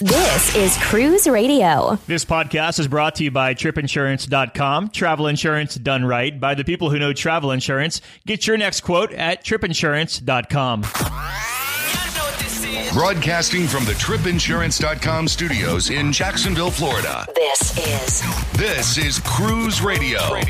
This is Cruise Radio. This podcast is brought to you by tripinsurance.com. Travel insurance done right by the people who know travel insurance. Get your next quote at tripinsurance.com. Broadcasting from the tripinsurance.com studios in Jacksonville, Florida. This is This is Cruise Radio.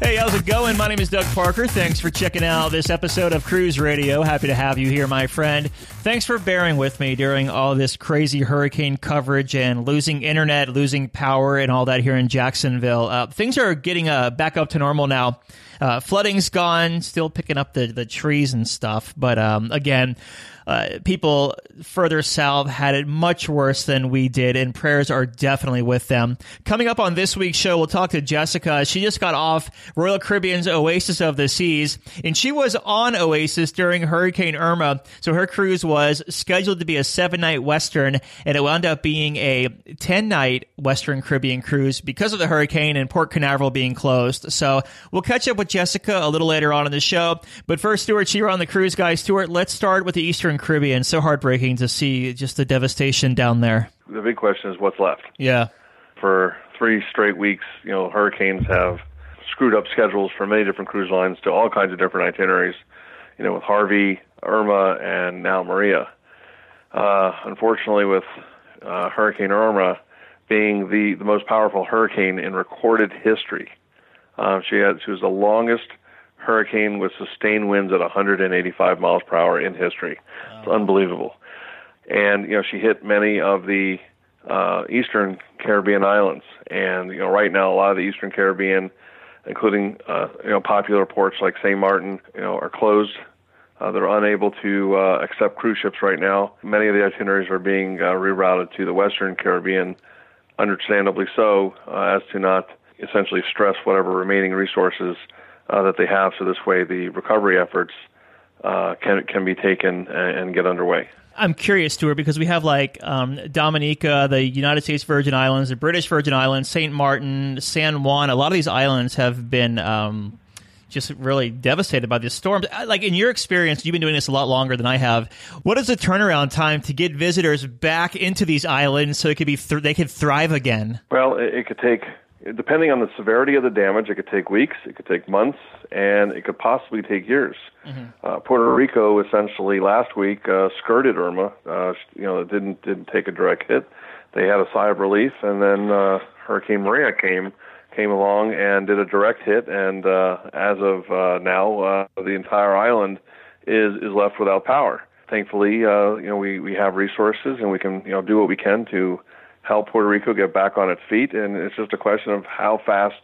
Hey, how's it going? My name is Doug Parker. Thanks for checking out this episode of Cruise Radio. Happy to have you here, my friend. Thanks for bearing with me during all this crazy hurricane coverage and losing internet, losing power, and all that here in Jacksonville. Uh, things are getting uh, back up to normal now. Uh, flooding's gone, still picking up the, the trees and stuff. But um, again, uh, people further south had it much worse than we did, and prayers are definitely with them. Coming up on this week's show, we'll talk to Jessica. She just got off Royal Caribbean's Oasis of the Seas, and she was on Oasis during Hurricane Irma. So her cruise was scheduled to be a seven night Western, and it wound up being a 10 night Western Caribbean cruise because of the hurricane and Port Canaveral being closed. So we'll catch up with Jessica a little later on in the show. But first, Stewart Chiron on the cruise guys. Stewart, let's start with the Eastern Caribbean. So heartbreaking to see just the devastation down there. The big question is what's left. Yeah. For three straight weeks, you know, hurricanes have screwed up schedules for many different cruise lines to all kinds of different itineraries. You know, with Harvey, Irma, and now Maria. Uh, unfortunately, with uh, Hurricane Irma being the, the most powerful hurricane in recorded history, uh, she had she was the longest hurricane with sustained winds at 185 miles per hour in history. It's unbelievable. And you know, she hit many of the uh, eastern Caribbean islands, and you know, right now a lot of the eastern Caribbean, including uh, you know popular ports like Saint Martin, you know, are closed. Uh, they're unable to uh, accept cruise ships right now. Many of the itineraries are being uh, rerouted to the Western Caribbean, understandably so, uh, as to not essentially stress whatever remaining resources uh, that they have. So this way, the recovery efforts uh, can can be taken and, and get underway. I'm curious, Stewart, because we have like um, Dominica, the United States Virgin Islands, the British Virgin Islands, Saint Martin, San Juan. A lot of these islands have been um, just really devastated by these storm. Uh, Like in your experience, you've been doing this a lot longer than I have. What is the turnaround time to get visitors back into these islands so it could be th- they could thrive again? Well, it, it could take, depending on the severity of the damage, it could take weeks, it could take months, and it could possibly take years. Uh, Puerto Rico essentially last week uh, skirted Irma. Uh, you know, it didn't didn't take a direct hit. They had a sigh of relief, and then uh, Hurricane Maria came came along and did a direct hit. And uh, as of uh, now, uh, the entire island is is left without power. Thankfully, uh, you know, we we have resources, and we can you know do what we can to help Puerto Rico get back on its feet. And it's just a question of how fast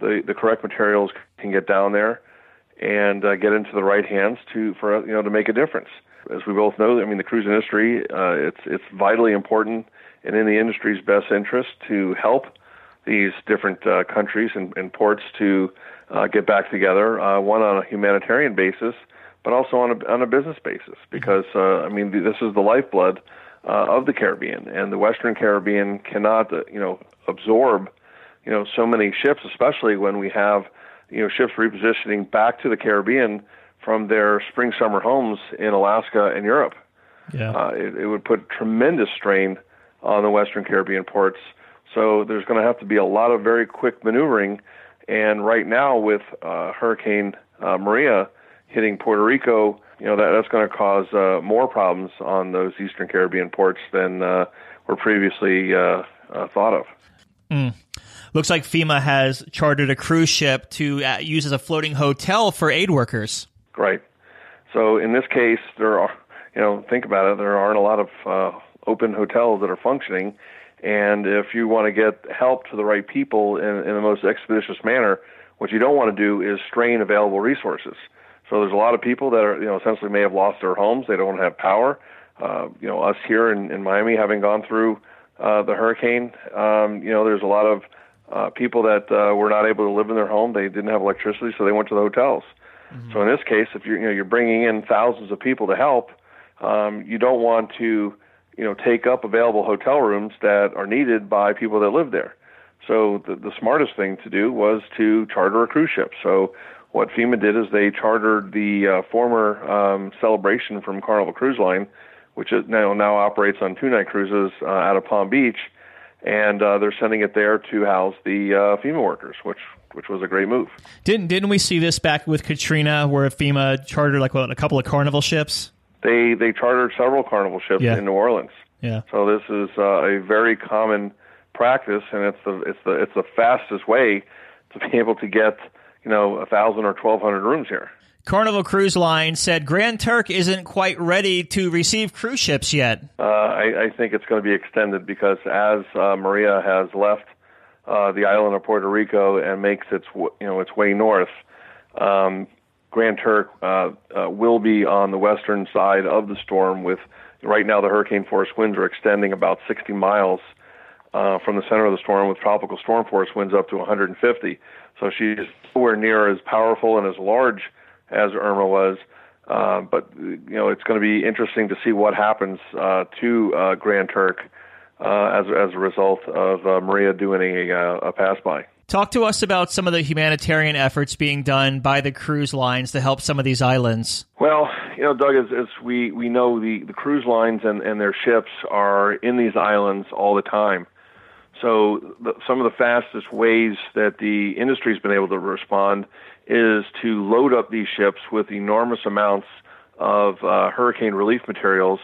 the the correct materials can get down there and uh, get into the right hands to for you know to make a difference. As we both know, I mean the cruise industry uh, it's it's vitally important and in the industry's best interest to help these different uh, countries and, and ports to uh, get back together, uh, one on a humanitarian basis, but also on a on a business basis because uh, I mean this is the lifeblood uh, of the Caribbean and the Western Caribbean cannot uh, you know absorb you know so many ships, especially when we have you know ships repositioning back to the Caribbean from their spring summer homes in Alaska and Europe. Yeah. Uh, it, it would put tremendous strain on the Western Caribbean ports. So there's going to have to be a lot of very quick maneuvering. And right now, with uh, Hurricane uh, Maria hitting Puerto Rico, you know that that's going to cause uh, more problems on those Eastern Caribbean ports than uh, were previously uh, uh, thought of. Looks like FEMA has chartered a cruise ship to uh, use as a floating hotel for aid workers. Right. So in this case, there are, you know, think about it. There aren't a lot of uh, open hotels that are functioning, and if you want to get help to the right people in, in the most expeditious manner, what you don't want to do is strain available resources. So there's a lot of people that are, you know, essentially may have lost their homes. They don't have power. Uh, you know, us here in, in Miami, having gone through uh, the hurricane, um, you know, there's a lot of uh, people that uh, were not able to live in their home. They didn't have electricity, so they went to the hotels. So in this case, if you're you know you're bringing in thousands of people to help, um, you don't want to you know take up available hotel rooms that are needed by people that live there. So the, the smartest thing to do was to charter a cruise ship. So what FEMA did is they chartered the uh, former um, celebration from Carnival Cruise Line, which is now now operates on two night cruises uh, out of Palm Beach, and uh, they're sending it there to house the uh, FEMA workers, which which was a great move. Didn't didn't we see this back with Katrina, where FEMA chartered like what, a couple of Carnival ships? They they chartered several Carnival ships Yeah. in New Orleans. Yeah. So this is uh, a very common practice, and it's the it's the it's the fastest way to be able to get you know a thousand or twelve hundred rooms here. Carnival Cruise Line said Grand Turk isn't quite ready to receive cruise ships yet. Uh, I, I think it's going to be extended because as uh, Maria has left uh, the island of Puerto Rico and makes its you know its way north, um, Grand Turk uh, uh, will be on the western side of the storm. With right now, the hurricane force winds are extending about 60 miles uh, from the center of the storm, with tropical storm force winds up to 150. So she's nowhere near as powerful and as large as Irma was. Uh, but you know, it's going to be interesting to see what happens uh, to uh, Grand Turk uh, as as a result of uh, Maria doing a, uh, a pass by. Talk to us about some of the humanitarian efforts being done by the cruise lines to help some of these islands. Well, you know, Doug, as, as we, we know, the, the cruise lines and, and their ships are in these islands all the time. So, the, some of the fastest ways that the industry's been able to respond is to load up these ships with enormous amounts of uh, hurricane relief materials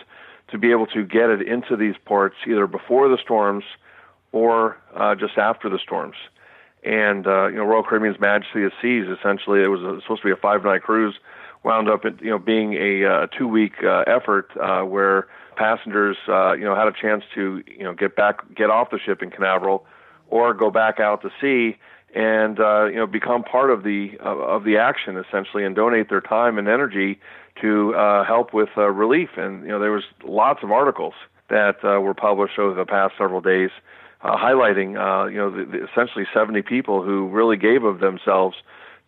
to be able to get it into these ports either before the storms or uh, just after the storms and uh, you know Royal Caribbean's Majesty of Seas. Essentially, it was a, supposed to be a five-night cruise, wound up you know being a uh, two-week uh, effort uh, where passengers uh, you know had a chance to you know get back, get off the ship in Canaveral, or go back out to sea and uh, you know become part of the of, the action essentially, and donate their time and energy to uh, help with uh, relief. And you know there was lots of articles that uh, were published over the past several days uh, highlighting, uh, you know, the, the essentially 70 people who really gave of themselves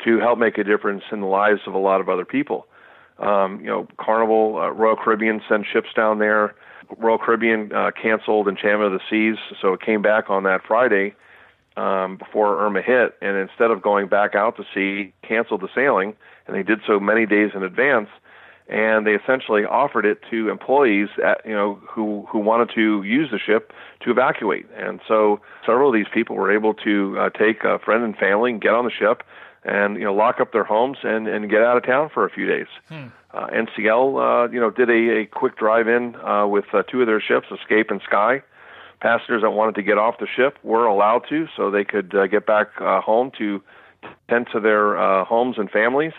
to help make a difference in the lives of a lot of other people. Um, you know, Carnival, uh, Royal Caribbean sent ships down there. Royal Caribbean uh, canceled Enchantment of the Seas, so it came back on that Friday um, before Irma hit, and instead of going back out to sea, canceled the sailing, and they did so many days in advance. And they essentially offered it to employees, at, you know, who who wanted to use the ship to evacuate. And so several of these people were able to uh, take a friend and family and get on the ship, and you know, lock up their homes and and get out of town for a few days. Uh, NCL, uh, you know, did a, a quick drive-in uh, with uh, two of their ships, Escape and Sky. Passengers that wanted to get off the ship were allowed to, so they could uh, get back uh, home to tend to their uh, homes and families.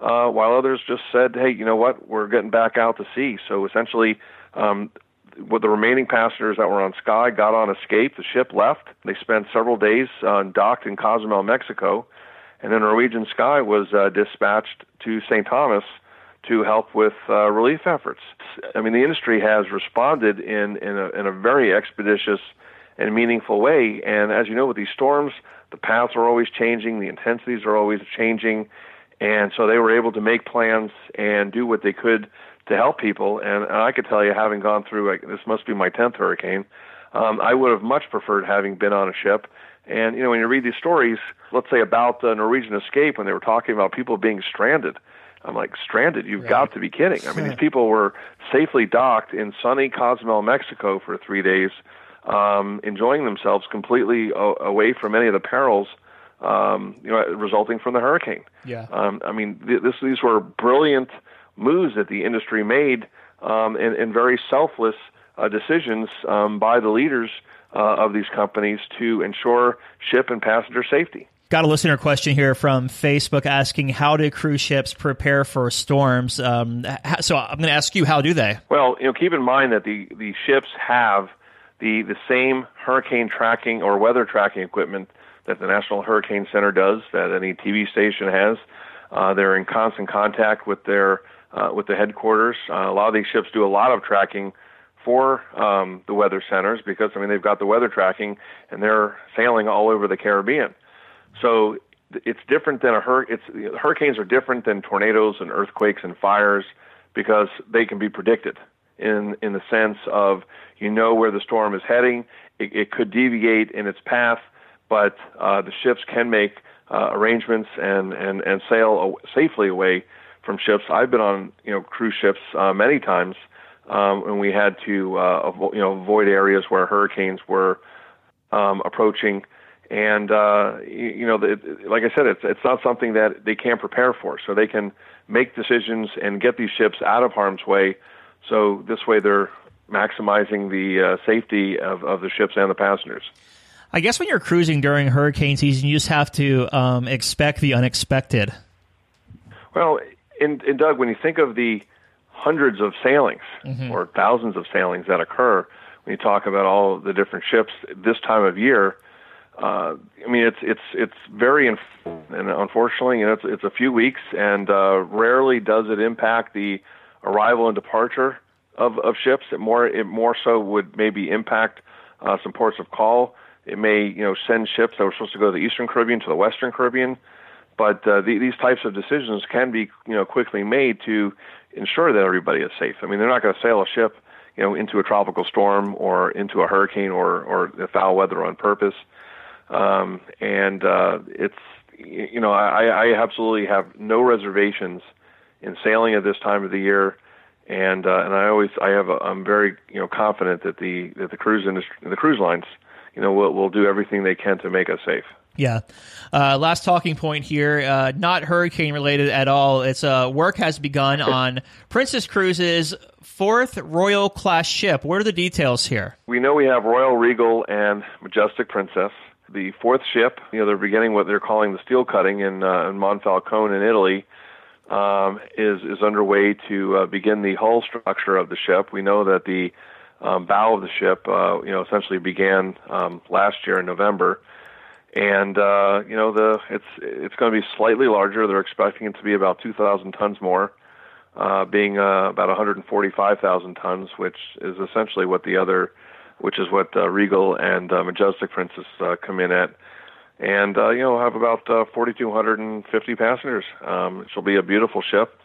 Uh, while others just said, "Hey, you know what? We're getting back out to sea." So essentially, um, with the remaining passengers that were on Sky got on Escape, the ship left. They spent several days uh, docked in Cozumel, Mexico, and the Norwegian Sky was uh, dispatched to St. Thomas to help with uh, relief efforts. I mean, the industry has responded in in a, in a very expeditious and meaningful way. And as you know, with these storms, the paths are always changing, the intensities are always changing, and so they were able to make plans and do what they could to help people. And, and I could tell you, having gone through like, this, must be my tenth hurricane. Um, I would have much preferred having been on a ship. And you know, when you read these stories, let's say about the Norwegian escape, when they were talking about people being stranded, I'm like, stranded? You've got to be kidding! I mean, these people were safely docked in sunny Cozumel, Mexico, for three days, um, enjoying themselves completely o- away from any of the perils, um, you know, resulting from the hurricane. Yeah. Um, I mean, th- this, these were brilliant moves that the industry made, um, and, and very selfless uh, decisions um, by the leaders uh, of these companies to ensure ship and passenger safety. Got a listener question here from Facebook asking how do cruise ships prepare for storms? Um, so I'm going to ask you, how do they? Well, you know, keep in mind that the, the ships have the, the same hurricane tracking or weather tracking equipment that the National Hurricane Center does, that any TV station has. Uh, they're in constant contact with their uh, with the headquarters. Uh, a lot of these ships do a lot of tracking for um, the weather centers because I mean they've got the weather tracking and they're sailing all over the Caribbean. So it's different than a hur- it's hurricanes are different than tornadoes and earthquakes and fires because they can be predicted in in the sense of you know where the storm is heading. It, it could deviate in its path, but uh, the ships can make uh, arrangements and and and sail safely away from ships. I've been on you know cruise ships uh, many times um, and we had to uh, avo- you know avoid areas where hurricanes were um, approaching. And uh, you, you know, the, like I said, it's it's not something that they can't prepare for. So they can make decisions and get these ships out of harm's way. So this way, they're maximizing the uh, safety of, of the ships and the passengers. I guess when you're cruising during hurricane season, you just have to um, expect the unexpected. Well, in, in Doug, when you think of the hundreds of sailings or thousands of sailings that occur, when you talk about all the different ships this time of year, uh, I mean it's it's it's very inf- and unfortunately, you know, it's it's a few weeks, and uh, rarely does it impact the arrival and departure of of ships. It more it more so would maybe impact uh, some ports of call. It may you know send ships that were supposed to go to the Eastern Caribbean to the Western Caribbean but uh, the, these types of decisions can be you know quickly made to ensure that everybody is safe. I mean, they're not going to sail a ship you know into a tropical storm or into a hurricane or or foul weather on purpose. Um, and uh, it's you know I, I absolutely have no reservations in sailing at this time of the year. And uh, and I always I have a, I'm very you know confident that the that the cruise industry the cruise lines you know will will do everything they can to make us safe. Yeah. Uh, last talking point here, uh, not hurricane related at all. It's uh, work has begun on Princess Cruises' fourth Royal class ship. What are the details here? We know we have Royal Regal and Majestic Princess. The fourth ship, you know, they're beginning what they're calling the steel cutting in, uh, in Monfalcone in Italy, um, is is underway to uh, begin the hull structure of the ship. We know that the um, bow of the ship, uh, you know, essentially began um, last year in November, and uh, you know the it's it's going to be slightly larger. They're expecting it to be about 2,000 tons more, uh, being uh, about 145,000 tons, which is essentially what the other, which is what uh, Regal and uh, Majestic Princess uh, come in at. And uh, you know have about uh, 4,250 passengers. Um, she'll be a beautiful ship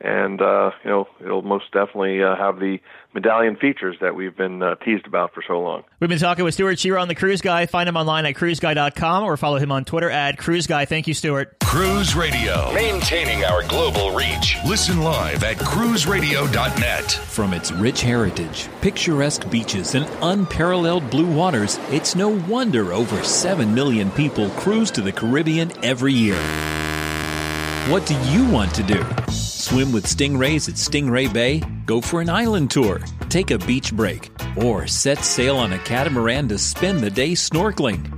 and uh, you know it'll most definitely uh, have the medallion features that we've been uh, teased about for so long. We've been talking with Stewart Chiron on the Cruise Guy. Find him online at cruiseguy.com or follow him on Twitter at Cruise Guy. Thank you, Stewart. Cruise Radio. Maintaining our global reach. Listen live at cruiseradio.net. From its rich heritage, picturesque beaches, and unparalleled blue waters, it's no wonder over 7 million people cruise to the Caribbean every year. What do you want to do? Swim with stingrays at Stingray Bay? Go for an island tour? Take a beach break? Or set sail on a catamaran to spend the day snorkeling?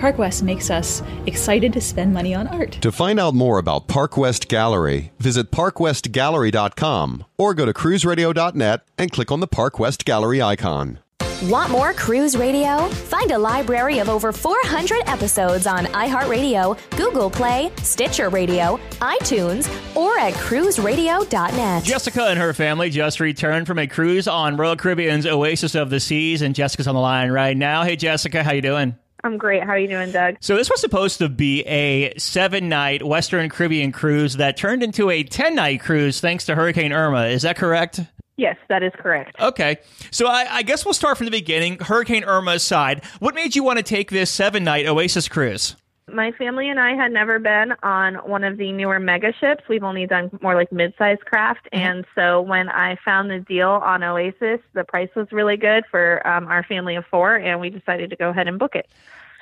Park West makes us excited to spend money on art. To find out more about Park West Gallery, visit parkwestgallery.com or go to cruiseradio.net and click on the Park West Gallery icon. Want more Cruise Radio? Find a library of over 400 episodes on iHeartRadio, Google Play, Stitcher Radio, iTunes, or at cruiseradio.net. Jessica and her family just returned from a cruise on Royal Caribbean's Oasis of the Seas, and Jessica's on the line right now. Hey, Jessica, how you doing? I'm great. How are you doing, Doug? So this was supposed to be a seven-night Western Caribbean cruise that turned into a ten-night cruise thanks to Hurricane Irma. Is that correct? Yes, that is correct. Okay. So I, I guess we'll start from the beginning. Hurricane Irma aside, what made you want to take this seven-night Oasis cruise? My family and I had never been on one of the newer mega ships. We've only done more like mid-sized craft, and so when I found the deal on Oasis, the price was really good for um, our family of four, and we decided to go ahead and book it.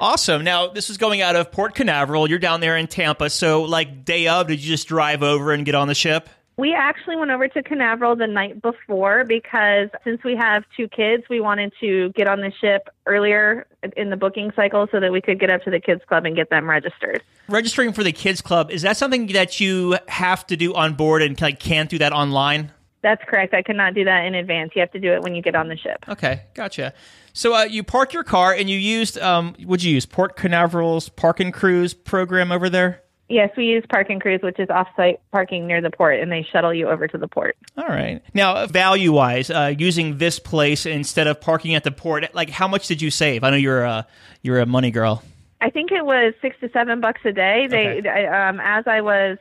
Awesome. Now, this is going out of Port Canaveral. You're down there in Tampa. So, like, day of, did you just drive over and get on the ship? We actually went over to Canaveral the night before because since we have two kids, we wanted to get on the ship earlier in the booking cycle so that we could get up to the kids club and get them registered. Registering for the kids club is that something that you have to do on board and like can't do that online? That's correct. I cannot do that in advance. You have to do it when you get on the ship. Okay, gotcha. So uh, you parked your car and you used um, would you use Port Canaveral's Park and Cruise program over there? Yes, we use Park and Cruise, which is off-site parking near the port, and they shuttle you over to the port. All right. Now, value-wise, uh, using this place instead of parking at the port, like how much did you save? I know you're a you're a money girl. I think it was six to seven bucks a day. They, Okay. I, um, as I was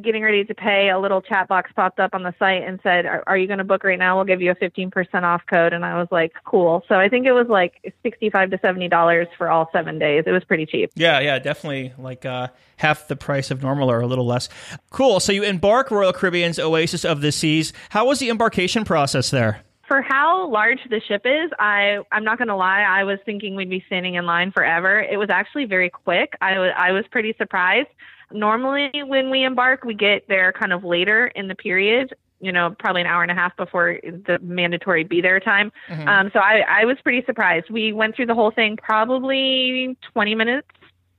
getting ready to pay, a little chat box popped up on the site and said, "Are, are you going to book right now? We'll give you a fifteen percent off code." And I was like, "Cool." So I think it was like sixty-five to seventy dollars for all seven days. It was pretty cheap. Yeah, yeah, definitely like uh, half the price of normal or a little less. Cool. So you embark Royal Caribbean's Oasis of the Seas. How was the embarkation process there? For how large the ship is, I I'm not going to lie. I was thinking we'd be standing in line forever. It was actually very quick. I was I was pretty surprised. Normally, when we embark, we get there kind of later in the period. You know, probably an hour and a half before the mandatory be there time. Mhm. Um, so I I was pretty surprised. We went through the whole thing probably 20 minutes.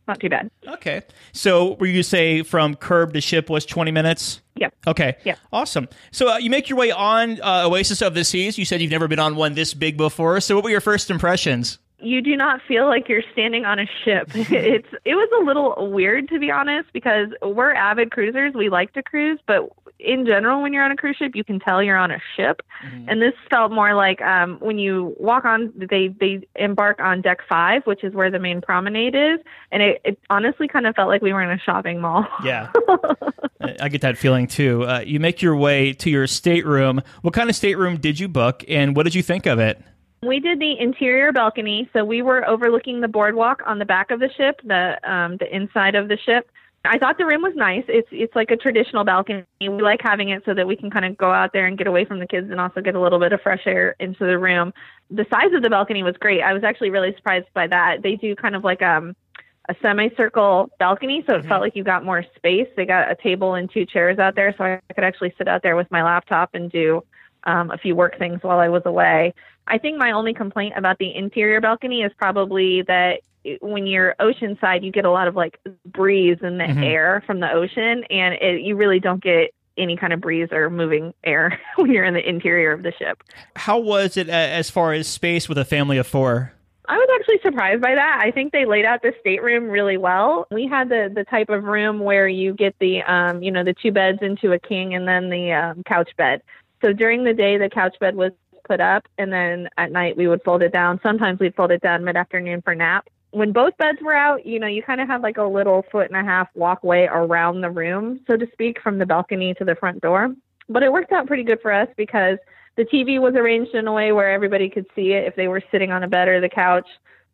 Not too bad. Okay. So were you say from curb to ship was 20 minutes? Yeah. Okay. Yeah. Awesome. So uh, you make your way on uh, Oasis of the Seas. You said you've never been on one this big before. So what were your first impressions? you do not feel like you're standing on a ship. it's it was a little weird to be honest because we're avid cruisers. We like to cruise, but in general when you're on a cruise ship, you can tell you're on a ship. And this felt more like um when you walk on they they embark on deck 5, which is where the main promenade is, and it, it honestly kind of felt like we were in a shopping mall. Yeah. I I get that feeling too. Uh, you make your way to your stateroom. What kind of stateroom did you book and what did you think of it? We did the interior balcony, so we were overlooking the boardwalk on the back of the ship, the um, the inside of the ship. I thought the room was nice. It's it's like a traditional balcony. We like having it so that we can kind of go out there and get away from the kids and also get a little bit of fresh air into the room. The size of the balcony was great. I was actually really surprised by that. They do kind of like um a semicircle balcony, so it felt like you got more space. They got a table and two chairs out there, so I could actually sit out there with my laptop and do um, a few work things while I was away. I think my only complaint about the interior balcony is probably that when you're oceanside, you get a lot of like breeze in the Mhm. air from the ocean, and it, you really don't get any kind of breeze or moving air when you're in the interior of the ship. How was it as far as space with a family of four? I was actually surprised by that. I think they laid out the stateroom really well. We had the the type of room where you get the um, you know, the two beds into a king and then the um, couch bed. So during the day the couch bed was put up and then at night we would fold it down. Sometimes we'd fold it down mid-afternoon for nap. When both beds were out, you know, you kind of have like a little foot and a half walkway around the room, so to speak, from the balcony to the front door. But it worked out pretty good for us because the TV was arranged in a way where everybody could see it if they were sitting on a bed or the couch.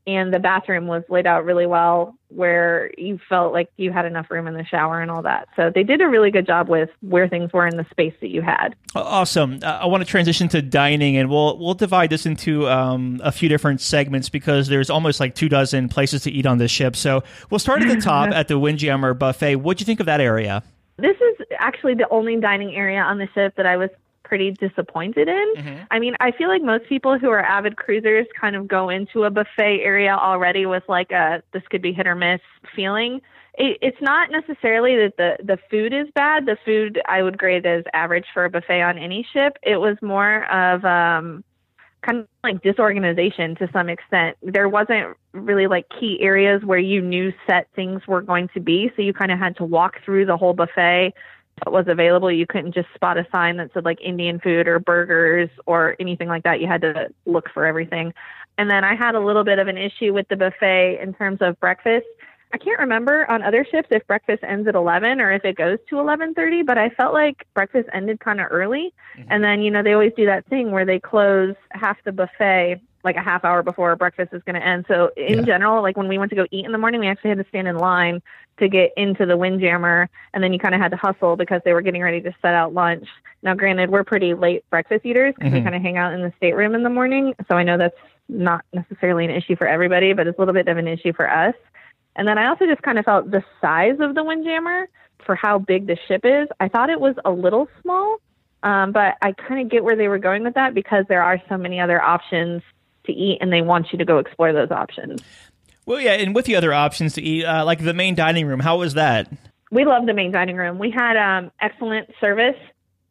And the bathroom was laid out really well where you felt like you had enough room in the shower and all that. So they did a really good job with where things were in the space that you had. Awesome. Uh, I want to transition to dining, and we'll we'll divide this into um, a few different segments because there's almost like two dozen places to eat on this ship. So we'll start at the top at the Windjammer Buffet. What'd you think of that area? This is actually the only dining area on the ship that I was pretty disappointed in. I mean, I feel like most people who are avid cruisers kind of go into a buffet area already with like a this could be hit or miss feeling. It, it's not necessarily that the the food is bad. The food I would grade as average for a buffet on any ship. It was more of um kind of like disorganization to some extent. There wasn't really like key areas where you knew set things were going to be, so you kind of had to walk through the whole buffet was available. You couldn't just spot a sign that said like Indian food or burgers or anything like that. You had to look for everything. And then I had a little bit of an issue with the buffet in terms of breakfast. I can't remember on other ships if breakfast ends at 11 or if it goes to 11:30, but I felt like breakfast ended kind of early. Mm-hmm. And then, you know, they always do that thing where they close half the buffet like a half hour before breakfast is going to end. So in general, like when we went to go eat in the morning, we actually had to stand in line to get into the Windjammer, and then you kind of had to hustle because they were getting ready to set out lunch. Now, granted, we're pretty late breakfast eaters because we Mhm. kind of hang out in the stateroom in the morning, so I know that's not necessarily an issue for everybody, but it's a little bit of an issue for us. And then I also just kind of felt the size of the Windjammer. for how big the ship is, I thought it was a little small. Um, but I kind of get where they were going with that because there are so many other options to eat, and they want you to go explore those options. Well, yeah, and with the other options to eat, uh, like the main dining room, how was that? We loved the main dining room. We had um, excellent service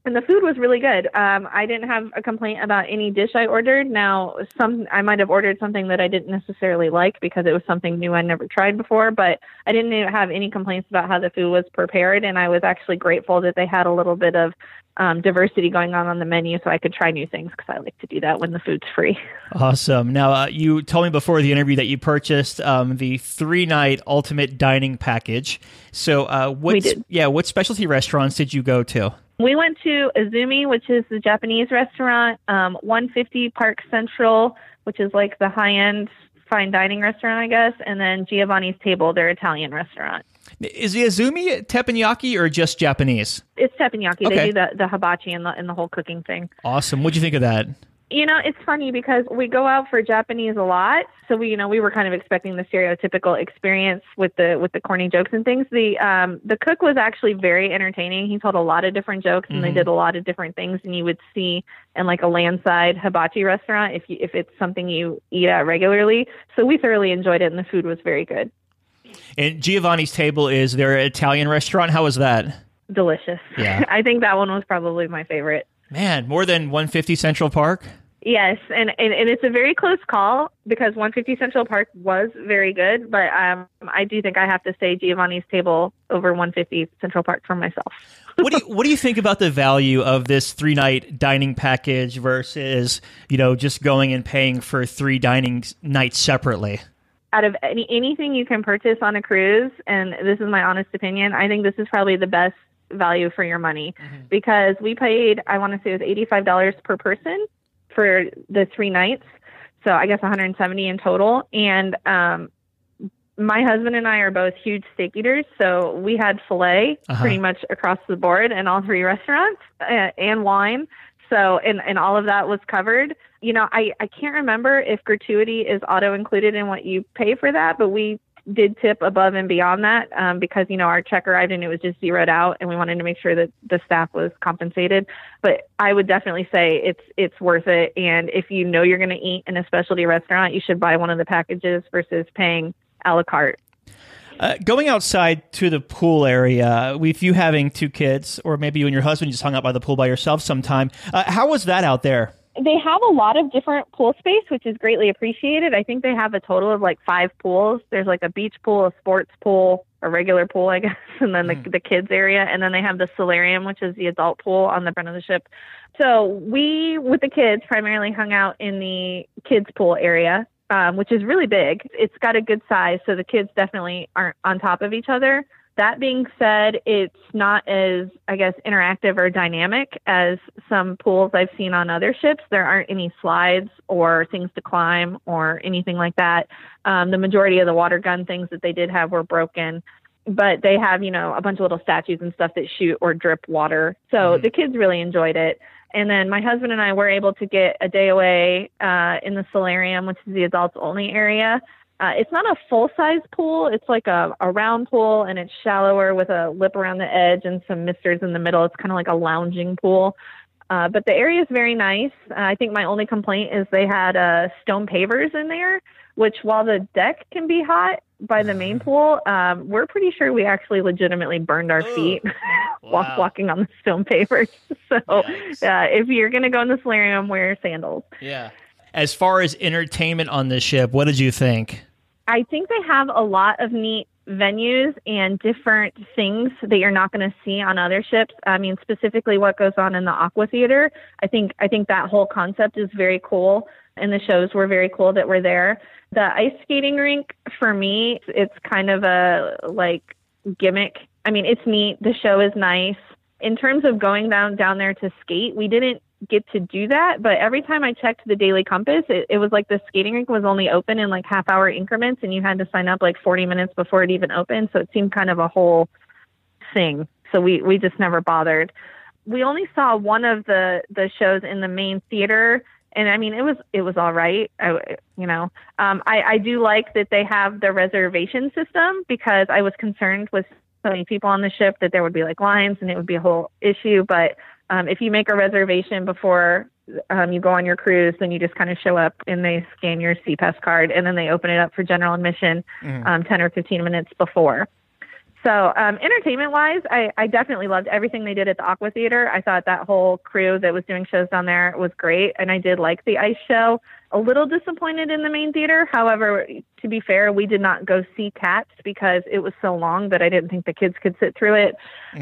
and the food was really good. Um, I didn't have a complaint about any dish I ordered. Now, some I might have ordered something that I didn't necessarily like because it was something new I'd never tried before, but I didn't have any complaints about how the food was prepared, and I was actually grateful that they had a little bit of um, diversity going on on the menu so I could try new things because I like to do that when the food's free. Awesome. Now, uh, you told me before the interview that you purchased um, the three night ultimate dining package. So, uh, what, yeah, what specialty restaurants did you go to? We went to Izumi, which is the Japanese restaurant, um, 150 Park Central, which is like the high end fine dining restaurant, I guess, and then Giovanni's Table, their Italian restaurant. Is the Izumi teppanyaki or just Japanese? It's teppanyaki. Okay. They do the, the hibachi and the, and the whole cooking thing. Awesome. What'd you think of that? You know, it's funny because we go out for Japanese a lot, so we, you know, we were kind of expecting the stereotypical experience with the with the corny jokes and things. The um the cook was actually very entertaining. He told a lot of different jokes and mm-hmm. they did a lot of different things. And you would see in like a landside hibachi restaurant if you if it's something you eat at regularly. So we thoroughly enjoyed it, and the food was very good. And Giovanni's Table is their Italian restaurant. How was that? Delicious. Yeah, I think that one was probably my favorite. Man, more than 150 Central Park? Yes, and, and, and it's a very close call because 150 Central Park was very good, but um, I do think I have to say Giovanni's Table over 150 Central Park for myself. what do you what do you think about the value of this three night dining package versus you know just going and paying for three dining nights separately? Out of any anything you can purchase on a cruise, and this is my honest opinion, I think this is probably the best value for your money mm-hmm. because we paid I want to say it was eighty five dollars per person for the three nights, so I guess one hundred and seventy in total. And um, my husband and I are both huge steak eaters, so we had filet uh-huh. pretty much across the board in all three restaurants uh, and wine. So and and all of that was covered. You know, I I can't remember if gratuity is auto included in what you pay for that, but we did tip above and beyond that um, because you know our check arrived and it was just zeroed out, and we wanted to make sure that the staff was compensated. But I would definitely say it's it's worth it. And if you know you're going to eat in a specialty restaurant, you should buy one of the packages versus paying a la carte. Uh, going outside to the pool area, with you having two kids, or maybe you and your husband just hung out by the pool by yourself sometime, uh, how was that out there? They have a lot of different pool space, which is greatly appreciated. I think they have a total of like five pools. There's like a beach pool, a sports pool, a regular pool, I guess, and then the, mm. the kids area, and then they have the solarium, which is the adult pool on the front of the ship. So we, with the kids, primarily hung out in the kids pool area, um, which is really big. It's got a good size, so the kids definitely aren't on top of each other. That being said, it's not as, I guess, interactive or dynamic as some pools I've seen on other ships. There aren't any slides or things to climb or anything like that. Um, the majority of the water gun things that they did have were broken, but they have, you know, a bunch of little statues and stuff that shoot or drip water. So mm-hmm. the kids really enjoyed it. And then my husband and I were able to get a day away uh, in the solarium, which is the adults only area. Uh, it's not a full size pool. It's like a, a round pool and it's shallower with a lip around the edge and some misters in the middle. It's kind of like a lounging pool. Uh, but the area is very nice. Uh, I think my only complaint is they had uh, stone pavers in there, which while the deck can be hot by the main pool, um, we're pretty sure we actually legitimately burned our feet while walking on the stone pavers. So uh, if you're going to go in the solarium, wear sandals. Yeah. As far as entertainment on this ship, what did you think? I think they have a lot of neat venues and different things that you're not going to see on other ships. I mean, specifically what goes on in the Aqua Theater. I think I think that whole concept is very cool, and the shows were very cool that were there. The ice skating rink for me, it's kind of a like gimmick. I mean, it's neat. The show is nice. In terms of going down down there to skate, we didn't get to do that. But every time I checked the Daily Compass, it, it was like the skating rink was only open in like half hour increments, and you had to sign up like 40 minutes before it even opened. So it seemed kind of a whole thing. So we we just never bothered. We only saw one of the the shows in the main theater. And I mean, it was it was all right. I, you know, um, I I do like that they have the reservation system because I was concerned with so many people on the ship that there would be like lines and it would be a whole issue. But um, if you make a reservation before um, you go on your cruise, then you just kind of show up and they scan your SeaPass card and then they open it up for general admission Mhm. um, 10 or 15 minutes before. So, um, entertainment wise, I, I definitely loved everything they did at the Aqua Theater. I thought that whole crew that was doing shows down there was great, and I did like the ice show. A little disappointed in the main theater. However, to be fair, we did not go see Cats because it was so long that I didn't think the kids could sit through it.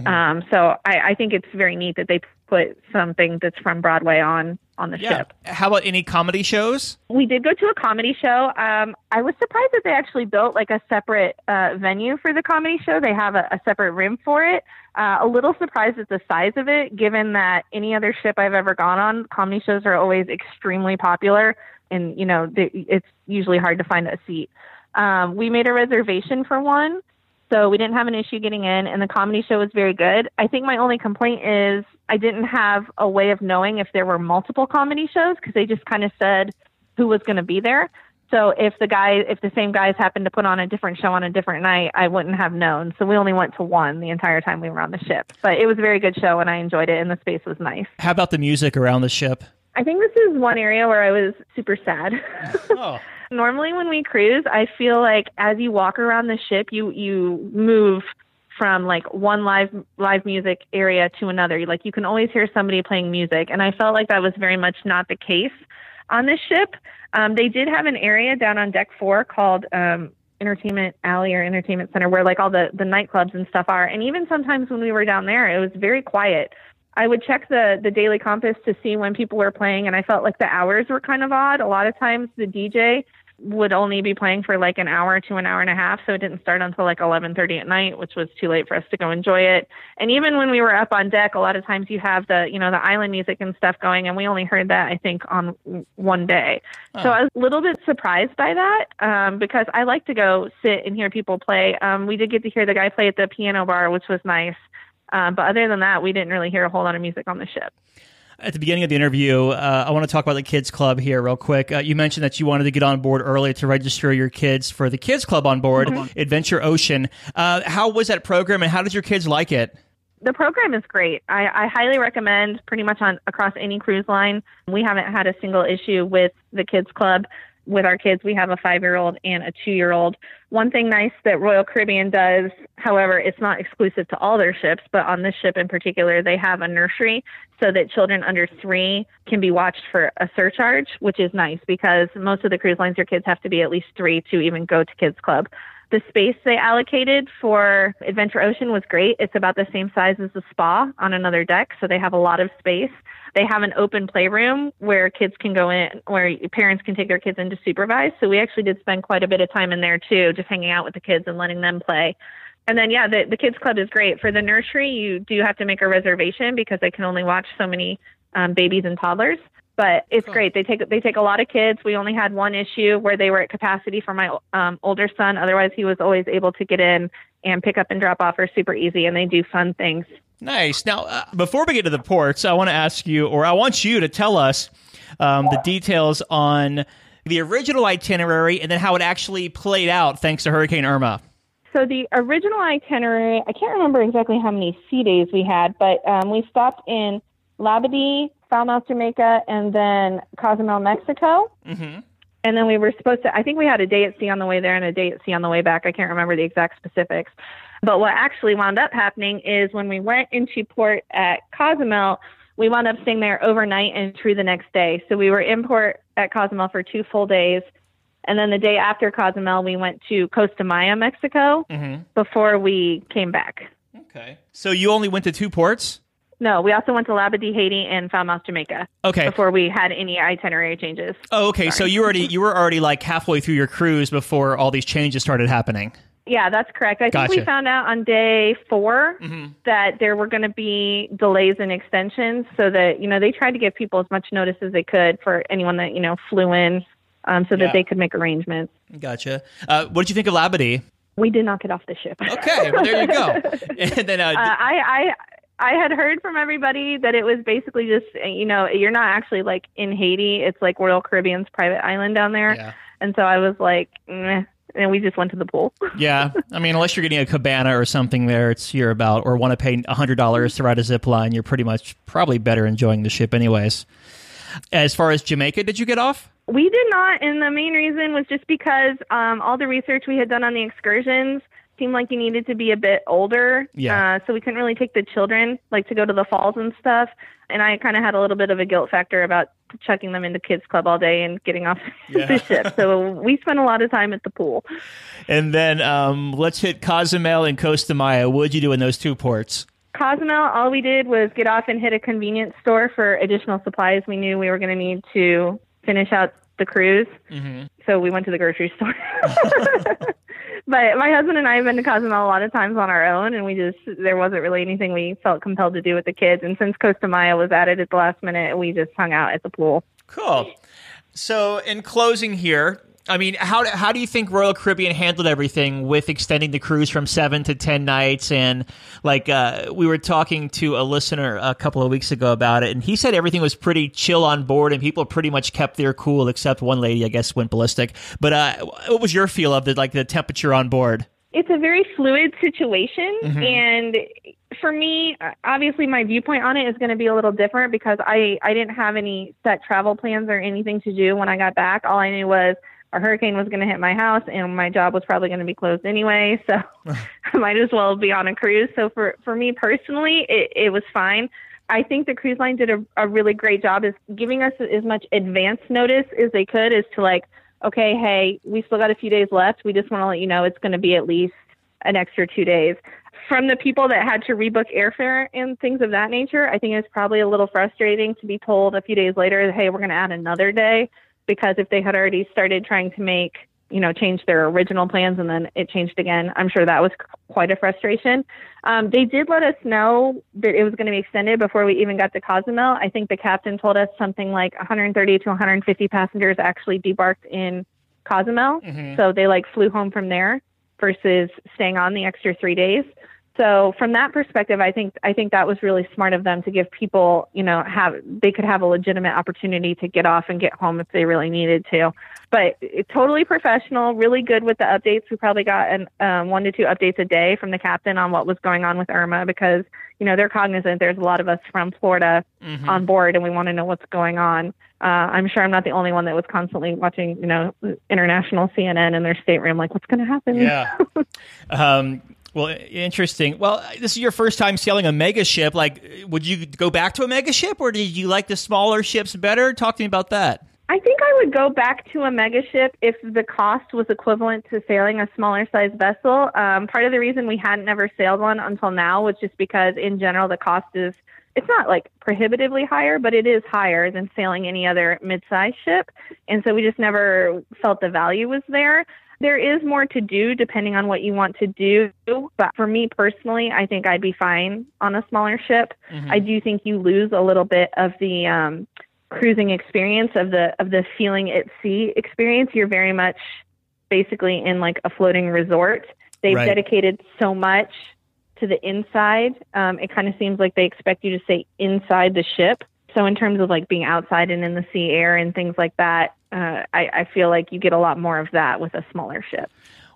Um, so I, I think it's very neat that they put something that's from Broadway on on the Yeah. ship. How about any comedy shows? We did go to a comedy show. Um, I was surprised that they actually built like a separate uh, venue for the comedy show. They have a, a separate room for it. Uh, a little surprised at the size of it, given that any other ship I've ever gone on, comedy shows are always extremely popular, and you know they, it's usually hard to find a seat. Um, we made a reservation for one, so we didn't have an issue getting in, and the comedy show was very good. I think my only complaint is I didn't have a way of knowing if there were multiple comedy shows because they just kind of said who was going to be there. So if the guy, if the same guys happened to put on a different show on a different night, I wouldn't have known. So we only went to one the entire time we were on the ship. But it was a very good show, and I enjoyed it, and the space was nice. How about the music around the ship? I think this is one area where I was super sad. Oh. Normally, when we cruise, I feel like as you walk around the ship, you you move from like one live live music area to another. Like you can always hear somebody playing music, and I felt like that was very much not the case on this ship. Um, they did have an area down on deck four called um, Entertainment Alley or Entertainment Center, where like all the the nightclubs and stuff are. And even sometimes when we were down there, it was very quiet. I would check the the daily compass to see when people were playing, and I felt like the hours were kind of odd. A lot of times the DJ would only be playing for like an hour to an hour and a half, so it didn't start until like 11:30 at night, which was too late for us to go enjoy it. And even when we were up on deck, a lot of times you have the you know the island music and stuff going, and we only heard that I think on one day. So I was a little bit surprised by that um, because I like to go sit and hear people play. Um, we did get to hear the guy play at the piano bar, which was nice. Um, but other than that, we didn't really hear a whole lot of music on the ship. At the beginning of the interview, uh, I want to talk about the Kids Club here, real quick. Uh, you mentioned that you wanted to get on board early to register your kids for the Kids Club on board, Adventure Ocean. Uh, how was that program, and how did your kids like it? the program is great. I, I highly recommend pretty much on across any cruise line. We haven't had a single issue with the kids club. With our kids, we have a five year old and a two year old. One thing nice that Royal Caribbean does, however, it's not exclusive to all their ships, but on this ship in particular, they have a nursery so that children under three can be watched for a surcharge, which is nice because most of the cruise lines, your kids have to be at least three to even go to kids club. The space they allocated for Adventure Ocean was great. It's about the same size as the spa on another deck, so they have a lot of space. They have an open playroom where kids can go in, where parents can take their kids in to supervise. So we actually did spend quite a bit of time in there too, just hanging out with the kids and letting them play. And then, yeah, the, the kids club is great. For the nursery, you do have to make a reservation because they can only watch so many um, babies and toddlers. But it's great. They take they take a lot of kids. We only had one issue where they were at capacity for my um, older son. Otherwise, he was always able to get in and pick up and drop off are super easy, and they do fun things. Nice. Now, uh, before we get to the ports, I want to ask you, or I want you to tell us um, the details on the original itinerary and then how it actually played out thanks to Hurricane Irma. So the original itinerary, I can't remember exactly how many sea days we had, but um, we stopped in Labadee, Falmouth, Jamaica, and then Cozumel, Mexico. Mm-hmm. And then we were supposed to, I think we had a day at sea on the way there and a day at sea on the way back. I can't remember the exact specifics. But what actually wound up happening is when we went into port at Cozumel, we wound up staying there overnight and through the next day. So we were in port at Cozumel for two full days. And then the day after Cozumel, we went to Costa Maya, Mexico, Mm-hmm. before we came back. Okay. So you only went to two ports? No, we also went to Labadee, Haiti, and Falmouth, Jamaica. Okay. Before we had any itinerary changes. Oh, okay. So you already you were already like halfway through your cruise before all these changes started happening. Yeah, that's correct. I think we found out on day 4 Mm-hmm. that there were going to be delays and extensions, so that you know they tried to give people as much notice as they could for anyone that you know flew in, um, so that they could make arrangements. Gotcha. Uh, what did you think of Labadee? We did not get off the ship. Okay, well, there you go. And then uh, uh, I, I I had heard from everybody that it was basically just you know you're not actually like in Haiti. It's like Royal Caribbean's private island down there. Yeah. And so I was like, Meh. And we just went to the pool. yeah, I mean, unless you're getting a cabana or something there, it's you're about or want to pay hundred dollars to ride a zip line, you're pretty much probably better enjoying the ship, anyways. As far as Jamaica, did you get off? We did not, and the main reason was just because um, all the research we had done on the excursions seemed like you needed to be a bit older. Yeah. Uh, so we couldn't really take the children, like to go to the falls and stuff. And I kind of had a little bit of a guilt factor about chucking them into kids club all day and getting off Yeah. the ship. So we spent a lot of time at the pool. And then um, let's hit Cozumel and Costa Maya. What did you do in those two ports? Cozumel, all we did was get off and hit a convenience store for additional supplies we knew we were going to need to finish out the cruise. Mm-hmm. So we went to the grocery store. but my husband and I have been to Cozumel a lot of times on our own, and we just there wasn't really anything we felt compelled to do with the kids. And since Costa Maya was added at the last minute, we just hung out at the pool. Cool. So, in closing here, I mean, how do, how do you think Royal Caribbean handled everything with extending the cruise from seven to ten nights? And like uh, we were talking to a listener a couple of weeks ago about it, and he said everything was pretty chill on board, and people pretty much kept their cool, except one lady, I guess, went ballistic. But uh, what was your feel of the like the temperature on board? it's a very fluid situation Mhm. and for me obviously my viewpoint on it is going to be a little different because i i didn't have any set travel plans or anything to do when i got back all i knew was a hurricane was going to hit my house and my job was probably going to be closed anyway so i might as well be on a cruise so for for me personally it, it was fine I think the cruise line did a, a really great job is giving us as much advance notice as they could as to like, okay, hey, we still got a few days left. We just want to let you know it's going to be at least an extra two days. From the people that had to rebook airfare and things of that nature, I think it's probably a little frustrating to be told a few days later, hey, we're going to add another day because if they had already started trying to make you know, change their original plans and then it changed again. I'm sure that was quite a frustration. Um, they did let us know that it was going to be extended before we even got to Cozumel. I think the captain told us something like 130 to 150 passengers actually debarked in Cozumel. Mhm. So they like flew home from there versus staying on the extra three days. So from that perspective, I think I think that was really smart of them to give people, you know, have they could have a legitimate opportunity to get off and get home if they really needed to. But it, totally professional, really good with the updates. We probably got an, um, one to two updates a day from the captain on what was going on with Irma because you know they're cognizant. There's a lot of us from Florida Mhm. on board, and we want to know what's going on. Uh, I'm sure I'm not the only one that was constantly watching, you know, international CNN in their stateroom, like what's going to happen. Yeah. um, well, interesting. Well, this is your first time sailing a mega ship. Like, would you go back to a mega ship, or did you like the smaller ships better? Talk to me about that. I think I would go back to a mega ship if the cost was equivalent to sailing a smaller size vessel. Um, part of the reason we hadn't never sailed one until now was just because, in general, the cost is it's not like prohibitively higher, but it is higher than sailing any other mid-sized ship, and so we just never felt the value was there. There is more to do depending on what you want to do, but for me personally, I think I'd be fine on a smaller ship. Mhm. I do think you lose a little bit of the um, cruising experience of the of the feeling at sea experience. You're very much basically in like a floating resort. They've Right. dedicated so much to the inside. Um, it kind of seems like they expect you to stay inside the ship. So in terms of like being outside and in the sea air and things like that, uh, I, I feel like you get a lot more of that with a smaller ship.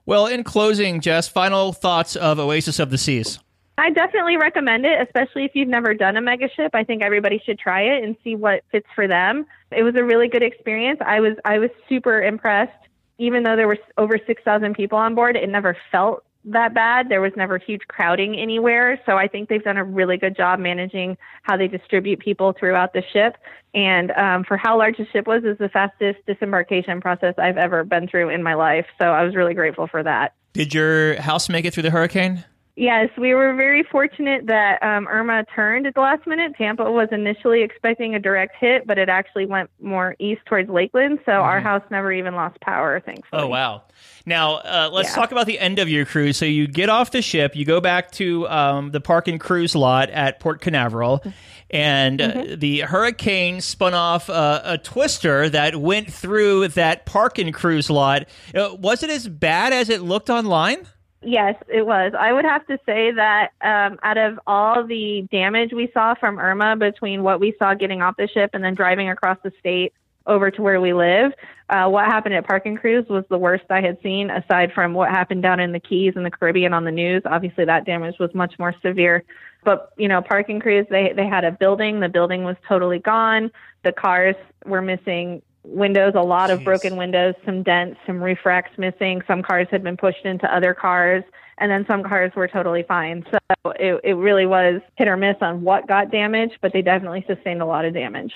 Well, in closing, Jess, final thoughts of Oasis of the Seas. I definitely recommend it, especially if you've never done a mega ship. I think everybody should try it and see what fits for them. It was a really good experience. I was I was super impressed. Even though there were over 6,000 people on board, it never felt that bad. There was never huge crowding anywhere. So I think they've done a really good job managing how they distribute people throughout the ship. And um, for how large the ship was, is the fastest disembarkation process I've ever been through in my life. So I was really grateful for that. Did your house make it through the hurricane? Yes, we were very fortunate that um, Irma turned at the last minute. Tampa was initially expecting a direct hit, but it actually went more east towards Lakeland, so our house never even lost power, thankfully. Oh wow! Now uh, let's Yeah. talk about the end of your cruise. So you get off the ship, you go back to um, the park and cruise lot at Port Canaveral, and uh, the hurricane spun off uh, a twister that went through that park and cruise lot. Uh, was it as bad as it looked online? Yes, it was. I would have to say that um, out of all the damage we saw from Irma, between what we saw getting off the ship and then driving across the state over to where we live. Uh, what happened at Park and Cruise was the worst I had seen, aside from what happened down in the Keys and the Caribbean on the news. Obviously, that damage was much more severe. But you know, Park and Cruise, they they had a building. The building was totally gone. The cars were missing windows, a lot of broken windows, some dents, some roof racks missing. Some cars had been pushed into other cars, and then some cars were totally fine. So it, it really was hit or miss on what got damaged, but they definitely sustained a lot of damage.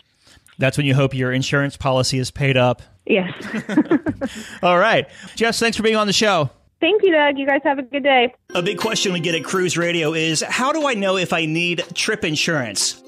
That's when you hope your insurance policy is paid up. Yes. All right. Jess, thanks for being on the show. Thank you, Doug. You guys have a good day. A big question we get at Cruise Radio is how do I know if I need trip insurance?